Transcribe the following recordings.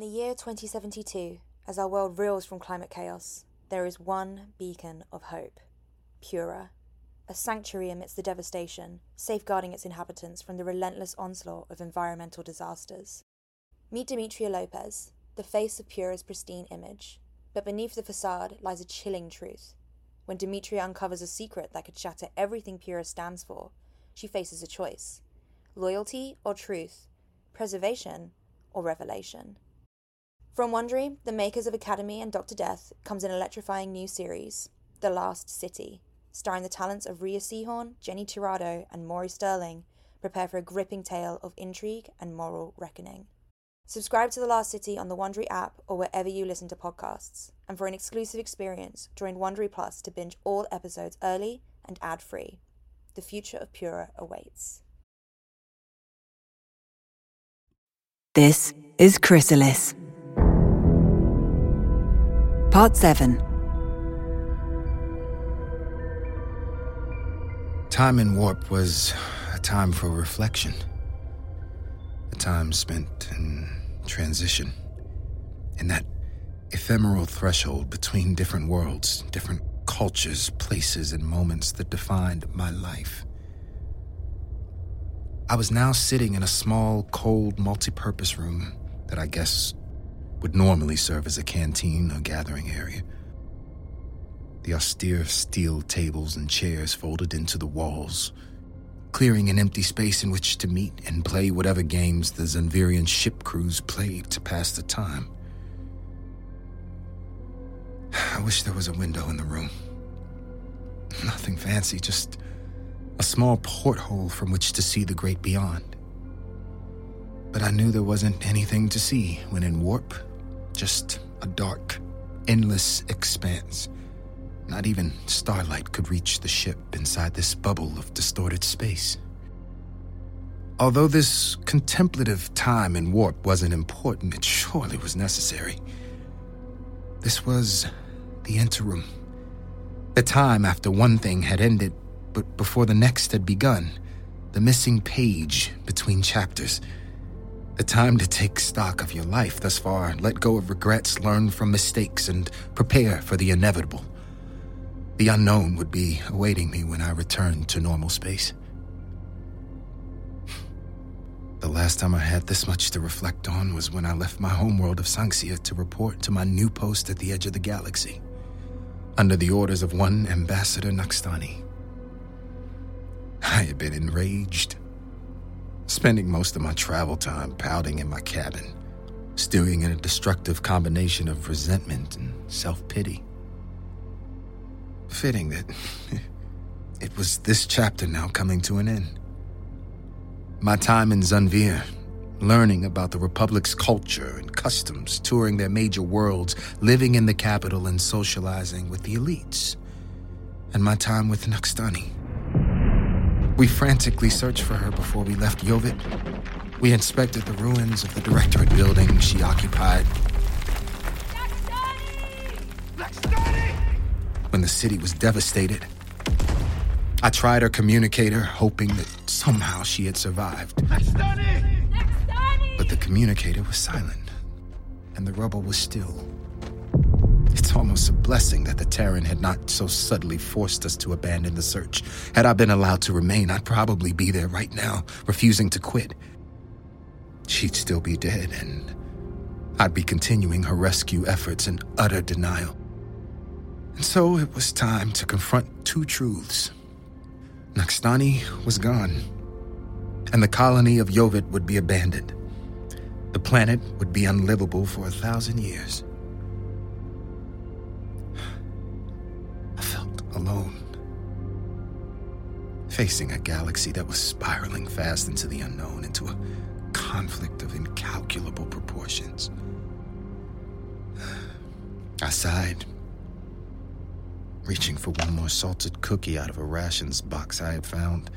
In the year 2072, as our world reels from climate chaos, there is one beacon of hope Pura, a sanctuary amidst the devastation, safeguarding its inhabitants from the relentless onslaught of environmental disasters. Meet Demetria Lopez, the face of Pura's pristine image. But beneath the facade lies a chilling truth. When Demetria uncovers a secret that could shatter everything Pura stands for, she faces a choice loyalty or truth, preservation or revelation. From Wondery, the makers of Academy and Dr. Death, comes an electrifying new series, The Last City, starring the talents of Rhea Seehorn, Jenny Tirado, and Maury Sterling. Prepare for a gripping tale of intrigue and moral reckoning. Subscribe to The Last City on the Wondery app or wherever you listen to podcasts. And for an exclusive experience, join Wondery Plus to binge all episodes early and ad-free. The future of Pura awaits. This is Chrysalis. Part 7. Time in Warp was a time for reflection. A time spent in transition. In that ephemeral threshold between different worlds, different cultures, places, and moments that defined my life. I was now sitting in a small, cold, multi purpose room that I guess would normally serve as a canteen or gathering area. The austere steel tables and chairs folded into the walls, clearing an empty space in which to meet and play whatever games the Zanvirian ship crews played to pass the time. I wish there was a window in the room. Nothing fancy, just a small porthole from which to see the great beyond. But I knew there wasn't anything to see when in warp, just a dark, endless expanse. Not even starlight could reach the ship inside this bubble of distorted space. Although this contemplative time in warp wasn't important, it surely was necessary. This was the interim. The time after one thing had ended, but before the next had begun. The missing page between chapters. The time to take stock of your life thus far, let go of regrets, learn from mistakes, and prepare for the inevitable. The unknown would be awaiting me when I returned to normal space. The last time I had this much to reflect on was when I left my homeworld of Sanxia to report to my new post at the edge of the galaxy, under the orders of one Ambassador Naxtani. I had been enraged, spending most of my travel time pouting in my cabin, stewing in a destructive combination of resentment and self pity. Fitting that it was this chapter now coming to an end. My time in Zanvir, learning about the Republic's culture and customs, touring their major worlds, living in the capital and socializing with the elites. And my time with Naxtani. We frantically searched for her before we left Yovit. We inspected the ruins of the Directorate building she occupied. When the city was devastated, I tried her communicator, hoping that somehow she had survived. But the communicator was silent, and the rubble was still. It's almost a blessing that the Terran had not so suddenly forced us to abandon the search. Had I been allowed to remain, I'd probably be there right now, refusing to quit. She'd still be dead, and I'd be continuing her rescue efforts in utter denial. And so it was time to confront two truths. Naxtani was gone, and the colony of Yovit would be abandoned. The planet would be unlivable for a thousand years. Alone, facing a galaxy that was spiraling fast into the unknown, into a conflict of incalculable proportions. I sighed, reaching for one more salted cookie out of a rations box I had found.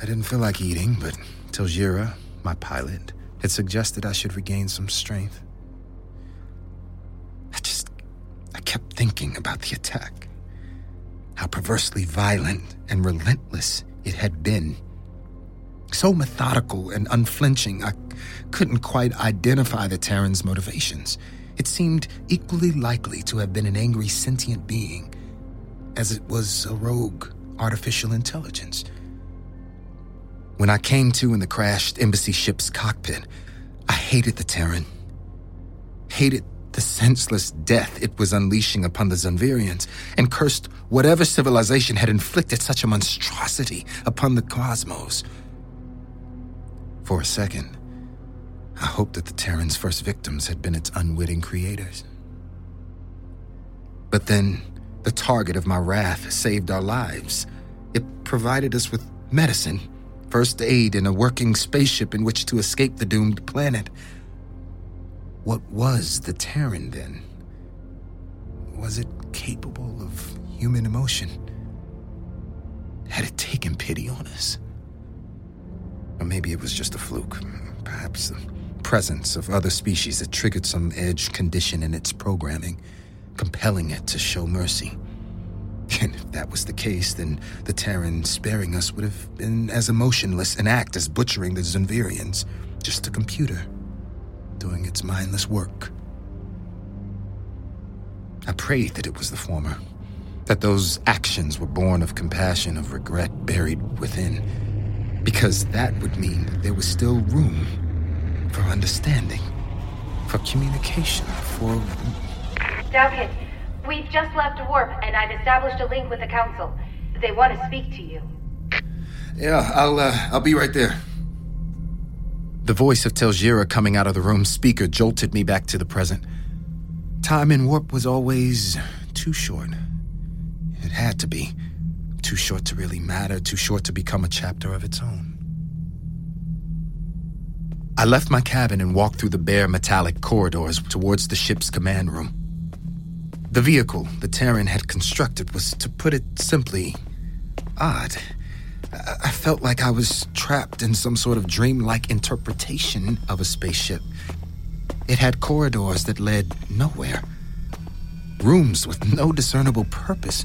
I didn't feel like eating, but Teljira, my pilot, had suggested I should regain some strength. I just. I kept thinking about the attack. How perversely violent and relentless it had been. So methodical and unflinching, I couldn't quite identify the Terran's motivations. It seemed equally likely to have been an angry sentient being as it was a rogue artificial intelligence. When I came to in the crashed embassy ship's cockpit, I hated the Terran. Hated the senseless death it was unleashing upon the Zunvirians, and cursed whatever civilization had inflicted such a monstrosity upon the cosmos. For a second, I hoped that the Terran's first victims had been its unwitting creators. But then, the target of my wrath saved our lives. It provided us with medicine, first aid, and a working spaceship in which to escape the doomed planet. What was the Terran then? Was it capable of human emotion? Had it taken pity on us? Or maybe it was just a fluke. Perhaps the presence of other species that triggered some edge condition in its programming, compelling it to show mercy. And if that was the case, then the Terran sparing us would have been as emotionless an act as butchering the Zunvirians, just a computer doing its mindless work. I prayed that it was the former, that those actions were born of compassion, of regret buried within, because that would mean that there was still room for understanding, for communication, for. Dowkins, we've just left a warp and I've established a link with the council. They want to speak to you. Yeah, I'll uh, I'll be right there. The voice of Teljira coming out of the room speaker jolted me back to the present. Time in warp was always too short. It had to be. Too short to really matter, too short to become a chapter of its own. I left my cabin and walked through the bare metallic corridors towards the ship's command room. The vehicle the Terran had constructed was, to put it simply, odd. I-, felt like I was trapped in some sort of dreamlike interpretation of a spaceship. It had corridors that led nowhere, rooms with no discernible purpose.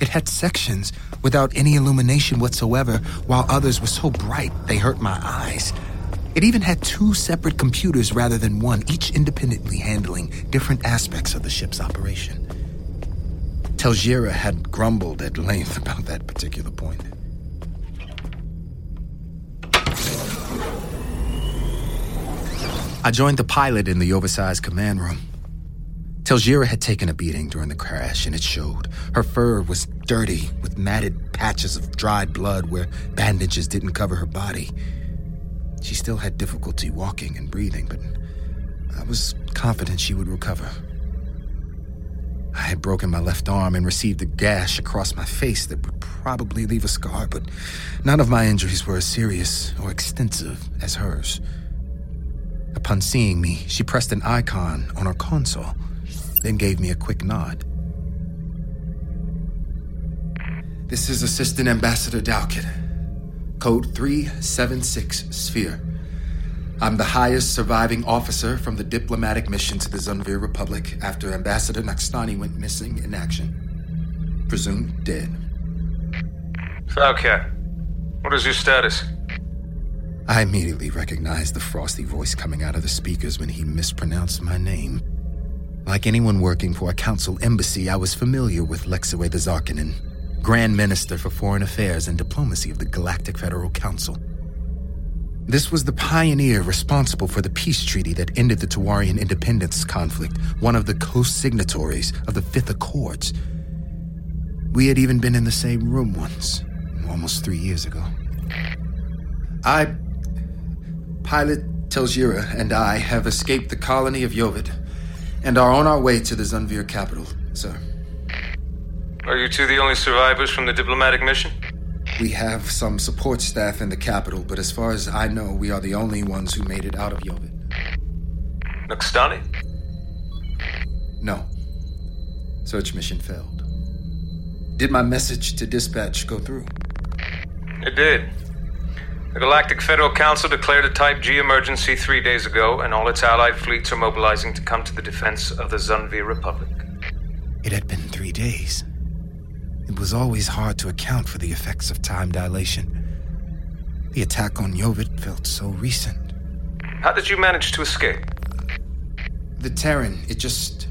It had sections without any illumination whatsoever, while others were so bright they hurt my eyes. It even had two separate computers rather than one, each independently handling different aspects of the ship's operation. Teljira had grumbled at length about that particular point. I joined the pilot in the oversized command room. Teljira had taken a beating during the crash, and it showed. Her fur was dirty, with matted patches of dried blood where bandages didn't cover her body. She still had difficulty walking and breathing, but I was confident she would recover. I had broken my left arm and received a gash across my face that would probably leave a scar, but none of my injuries were as serious or extensive as hers. Upon seeing me, she pressed an icon on her console, then gave me a quick nod. This is Assistant Ambassador Dalkit. Code 376 Sphere. I'm the highest surviving officer from the diplomatic mission to the Zunvir Republic after Ambassador Nakstani went missing in action. Presumed dead. Falcat, what is your status? I immediately recognized the frosty voice coming out of the speakers when he mispronounced my name. Like anyone working for a council embassy, I was familiar with Lexaway the Zarkanen, Grand Minister for Foreign Affairs and Diplomacy of the Galactic Federal Council. This was the pioneer responsible for the peace treaty that ended the Tawarian independence conflict, one of the co signatories of the Fifth Accords. We had even been in the same room once, almost three years ago. I. Pilot Teljira and I have escaped the colony of Yovid and are on our way to the Zunvir capital, sir. Are you two the only survivors from the diplomatic mission? We have some support staff in the capital, but as far as I know, we are the only ones who made it out of Yovid. Nokstani? No. Search mission failed. Did my message to dispatch go through? It did. The Galactic Federal Council declared a Type G emergency three days ago, and all its allied fleets are mobilizing to come to the defense of the Zunvir Republic. It had been three days. It was always hard to account for the effects of time dilation. The attack on Yovid felt so recent. How did you manage to escape? The Terran, it just.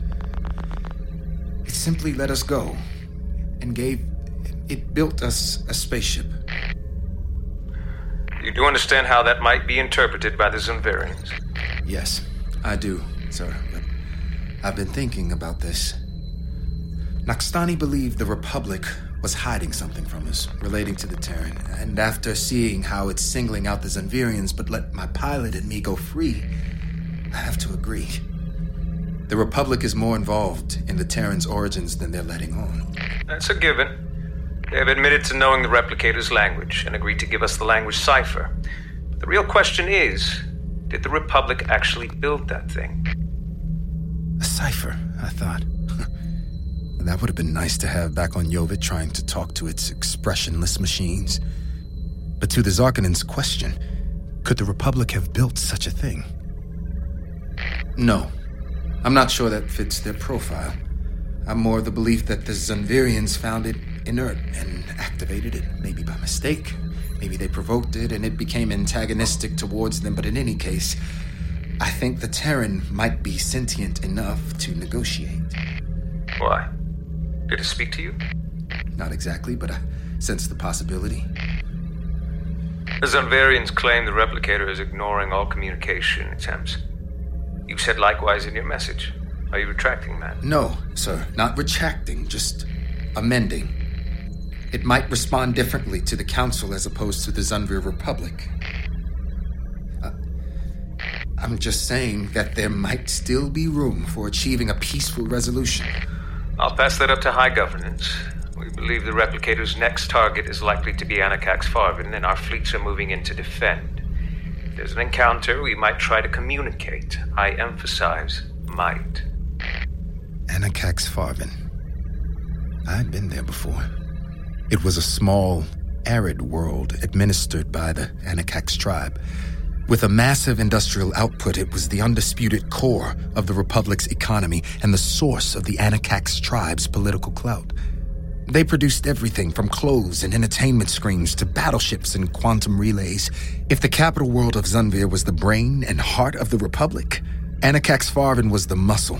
It simply let us go and gave. It built us a spaceship. You understand how that might be interpreted by the Zunvirians? Yes, I do, sir, but I've been thinking about this. Nokstani believed the Republic was hiding something from us relating to the Terran, and after seeing how it's singling out the Zunvirians but let my pilot and me go free, I have to agree. The Republic is more involved in the Terran's origins than they're letting on. That's a given. They have admitted to knowing the replicator's language and agreed to give us the language cipher. But the real question is did the Republic actually build that thing? A cipher, I thought. that would have been nice to have back on Yovid trying to talk to its expressionless machines. But to the Zarkanan's question, could the Republic have built such a thing? No. I'm not sure that fits their profile. I'm more of the belief that the Zunvirians found it inert and activated it, maybe by mistake. Maybe they provoked it and it became antagonistic towards them, but in any case, I think the Terran might be sentient enough to negotiate. Why? Did it speak to you? Not exactly, but I sense the possibility. The Zunvirians claim the replicator is ignoring all communication attempts. You said likewise in your message. Are you retracting that? No, sir. Not retracting, just amending. It might respond differently to the Council as opposed to the Zunvir Republic. Uh, I'm just saying that there might still be room for achieving a peaceful resolution. I'll pass that up to High Governance. We believe the replicator's next target is likely to be Anakax Farvin, and our fleets are moving in to defend. If there's an encounter, we might try to communicate. I emphasize might. Anakax Farvin. I'd been there before. It was a small, arid world administered by the Anakax tribe. With a massive industrial output, it was the undisputed core of the Republic's economy and the source of the Anakax tribe's political clout. They produced everything from clothes and entertainment screens to battleships and quantum relays. If the capital world of Zunvir was the brain and heart of the Republic, Anakax Farvin was the muscle.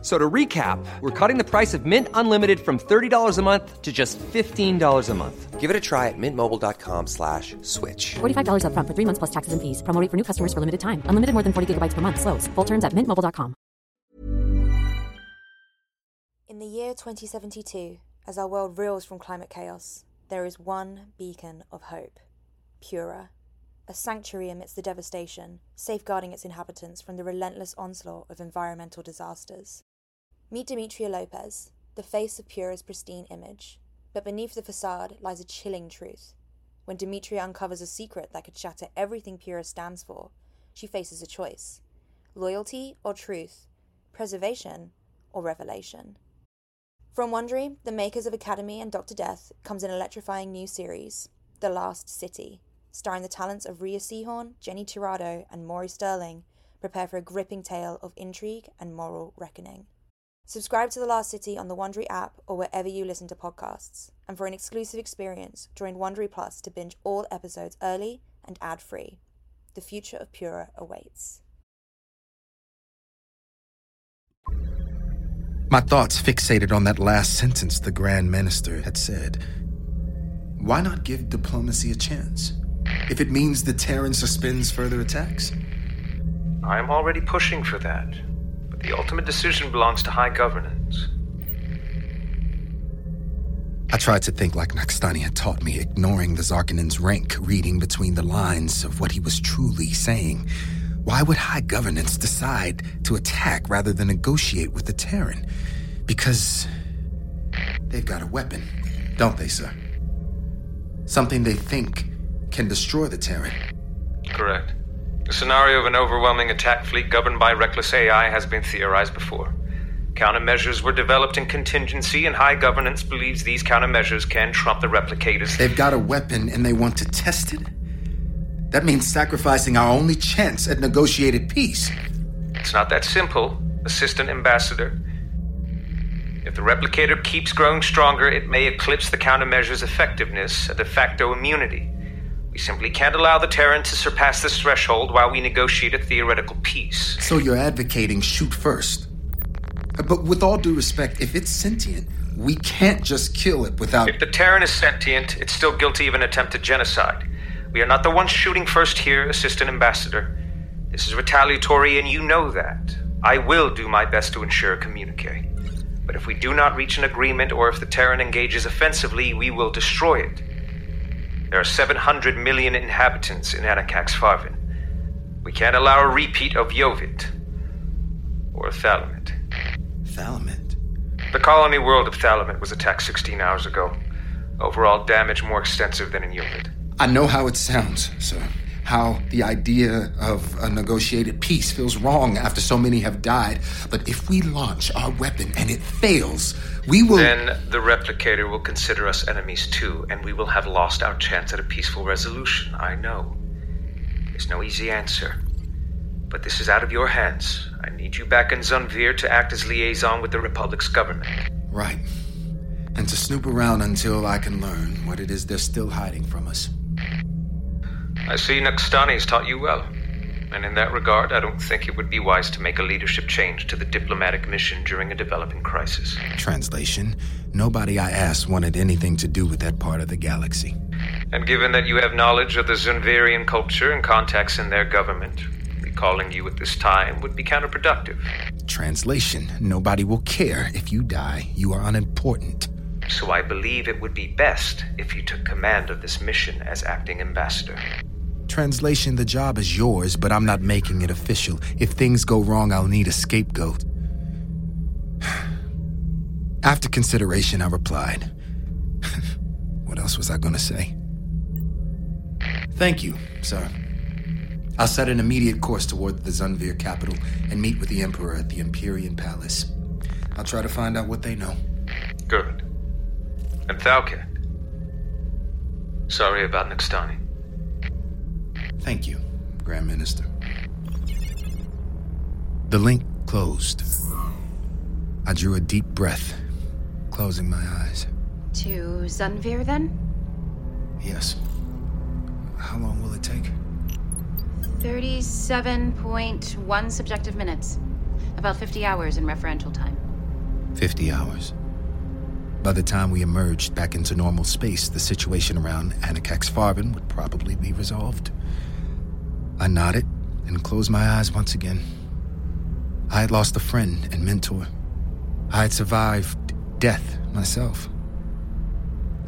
F- So to recap, we're cutting the price of Mint Unlimited from $30 a month to just $15 a month. Give it a try at mintmobile.com slash switch. $45 upfront for three months plus taxes and fees. Promo rate for new customers for limited time. Unlimited more than 40 gigabytes per month. Slows. Full terms at mintmobile.com. In the year 2072, as our world reels from climate chaos, there is one beacon of hope Pura, a sanctuary amidst the devastation, safeguarding its inhabitants from the relentless onslaught of environmental disasters. Meet Demetria Lopez, the face of Pura's pristine image. But beneath the facade lies a chilling truth. When Demetria uncovers a secret that could shatter everything Pura stands for, she faces a choice loyalty or truth, preservation or revelation. From Wondery, the makers of Academy and Dr. Death, comes an electrifying new series, The Last City, starring the talents of Rhea Seehorn, Jenny Tirado, and Maury Sterling. Prepare for a gripping tale of intrigue and moral reckoning. Subscribe to The Last City on the Wondery app or wherever you listen to podcasts. And for an exclusive experience, join Wondery Plus to binge all episodes early and ad-free. The future of Pura awaits. My thoughts fixated on that last sentence the Grand Minister had said. Why not give diplomacy a chance? If it means the Terran suspends further attacks? I'm already pushing for that, but the ultimate decision belongs to High Governance. I tried to think like Nakstani had taught me, ignoring the Zarkanen's rank, reading between the lines of what he was truly saying. Why would High Governance decide to attack rather than negotiate with the Terran? Because they've got a weapon, don't they, sir? Something they think can destroy the Terran. Correct. The scenario of an overwhelming attack fleet governed by reckless AI has been theorized before. Countermeasures were developed in contingency, and High Governance believes these countermeasures can trump the replicators. They've got a weapon and they want to test it? That means sacrificing our only chance at negotiated peace. It's not that simple, Assistant Ambassador. If the replicator keeps growing stronger, it may eclipse the countermeasure's effectiveness, a de facto immunity. We simply can't allow the Terran to surpass this threshold while we negotiate a theoretical peace. So you're advocating shoot first? But with all due respect, if it's sentient, we can't just kill it without. If the Terran is sentient, it's still guilty of an attempted genocide. We are not the ones shooting first here, Assistant Ambassador. This is retaliatory, and you know that. I will do my best to ensure a communique. But if we do not reach an agreement, or if the Terran engages offensively, we will destroy it. There are 700 million inhabitants in Anakax Farvin. We can't allow a repeat of Yovit or Thalamet. Thalamet? The colony world of Thalamet was attacked 16 hours ago. Overall damage more extensive than in Yovit. I know how it sounds, sir. How the idea of a negotiated peace feels wrong after so many have died. But if we launch our weapon and it fails, we will. Then the replicator will consider us enemies too, and we will have lost our chance at a peaceful resolution. I know. There's no easy answer. But this is out of your hands. I need you back in Zunvir to act as liaison with the Republic's government. Right. And to snoop around until I can learn what it is they're still hiding from us. I see Nakstani's taught you well. And in that regard, I don't think it would be wise to make a leadership change to the diplomatic mission during a developing crisis. Translation Nobody I asked wanted anything to do with that part of the galaxy. And given that you have knowledge of the Zunvirian culture and contacts in their government, recalling you at this time would be counterproductive. Translation Nobody will care if you die. You are unimportant. So I believe it would be best if you took command of this mission as acting ambassador. Translation The job is yours, but I'm not making it official. If things go wrong, I'll need a scapegoat. After consideration, I replied. what else was I going to say? Thank you, sir. I'll set an immediate course toward the Zunvir capital and meet with the Emperor at the Empyrean Palace. I'll try to find out what they know. Good. And Thalcat. Sorry about Nakstani. Thank you, Grand Minister. The link closed. I drew a deep breath, closing my eyes. To Zunvir, then? Yes. How long will it take? 37.1 subjective minutes. About 50 hours in referential time. 50 hours. By the time we emerged back into normal space, the situation around Anakax Farben would probably be resolved. I nodded and closed my eyes once again. I had lost a friend and mentor. I had survived death myself.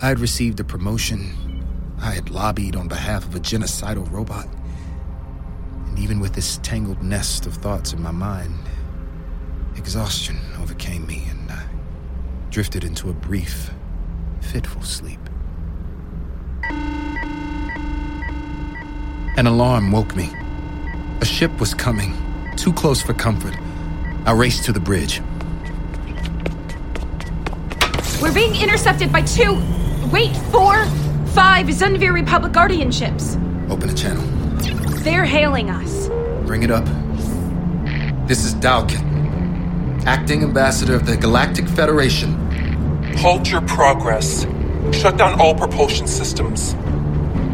I had received a promotion. I had lobbied on behalf of a genocidal robot. And even with this tangled nest of thoughts in my mind, exhaustion overcame me and I drifted into a brief, fitful sleep. An alarm woke me. A ship was coming, too close for comfort. I raced to the bridge. We're being intercepted by two, wait, four, five Zunvir Republic Guardian ships. Open the channel. They're hailing us. Bring it up. This is Dalkin, acting ambassador of the Galactic Federation. Halt your progress. Shut down all propulsion systems.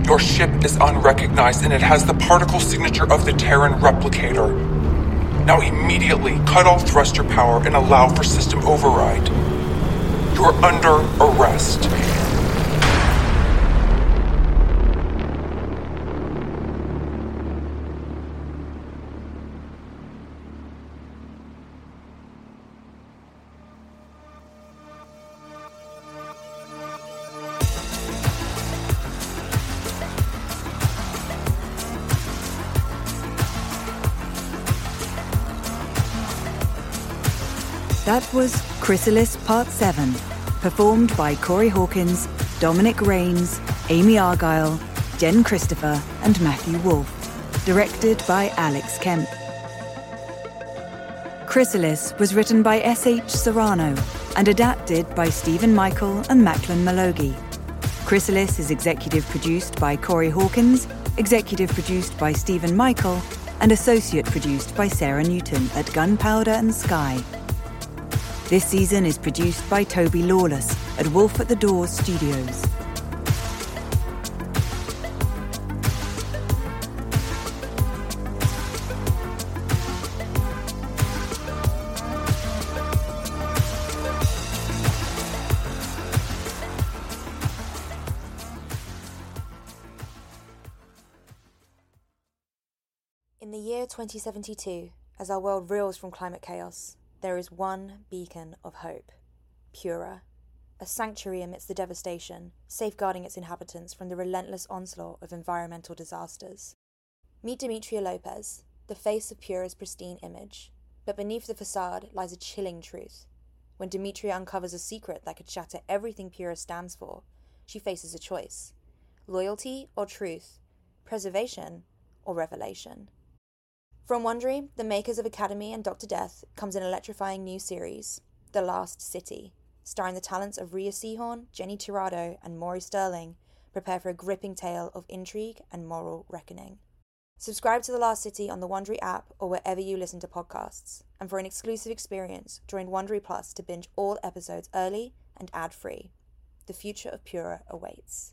Your ship is unrecognized and it has the particle signature of the Terran replicator. Now immediately cut off thruster power and allow for system override. You're under arrest. That was Chrysalis Part 7, performed by Corey Hawkins, Dominic Rains, Amy Argyle, Jen Christopher, and Matthew Wolfe. Directed by Alex Kemp. Chrysalis was written by S.H. Serrano and adapted by Stephen Michael and Macklin Malogi. Chrysalis is executive produced by Corey Hawkins, executive produced by Stephen Michael, and associate produced by Sarah Newton at Gunpowder and Sky. This season is produced by Toby Lawless at Wolf at the Doors Studios. In the year 2072, as our world reels from climate chaos, there is one beacon of hope Pura, a sanctuary amidst the devastation, safeguarding its inhabitants from the relentless onslaught of environmental disasters. Meet Demetria Lopez, the face of Pura's pristine image. But beneath the facade lies a chilling truth. When Demetria uncovers a secret that could shatter everything Pura stands for, she faces a choice loyalty or truth, preservation or revelation. From Wondery, the makers of Academy and Dr. Death, comes an electrifying new series, The Last City, starring the talents of Rhea Seehorn, Jenny Tirado, and Maury Sterling. Prepare for a gripping tale of intrigue and moral reckoning. Subscribe to The Last City on the Wondery app or wherever you listen to podcasts. And for an exclusive experience, join Wondery Plus to binge all episodes early and ad-free. The future of Pura awaits.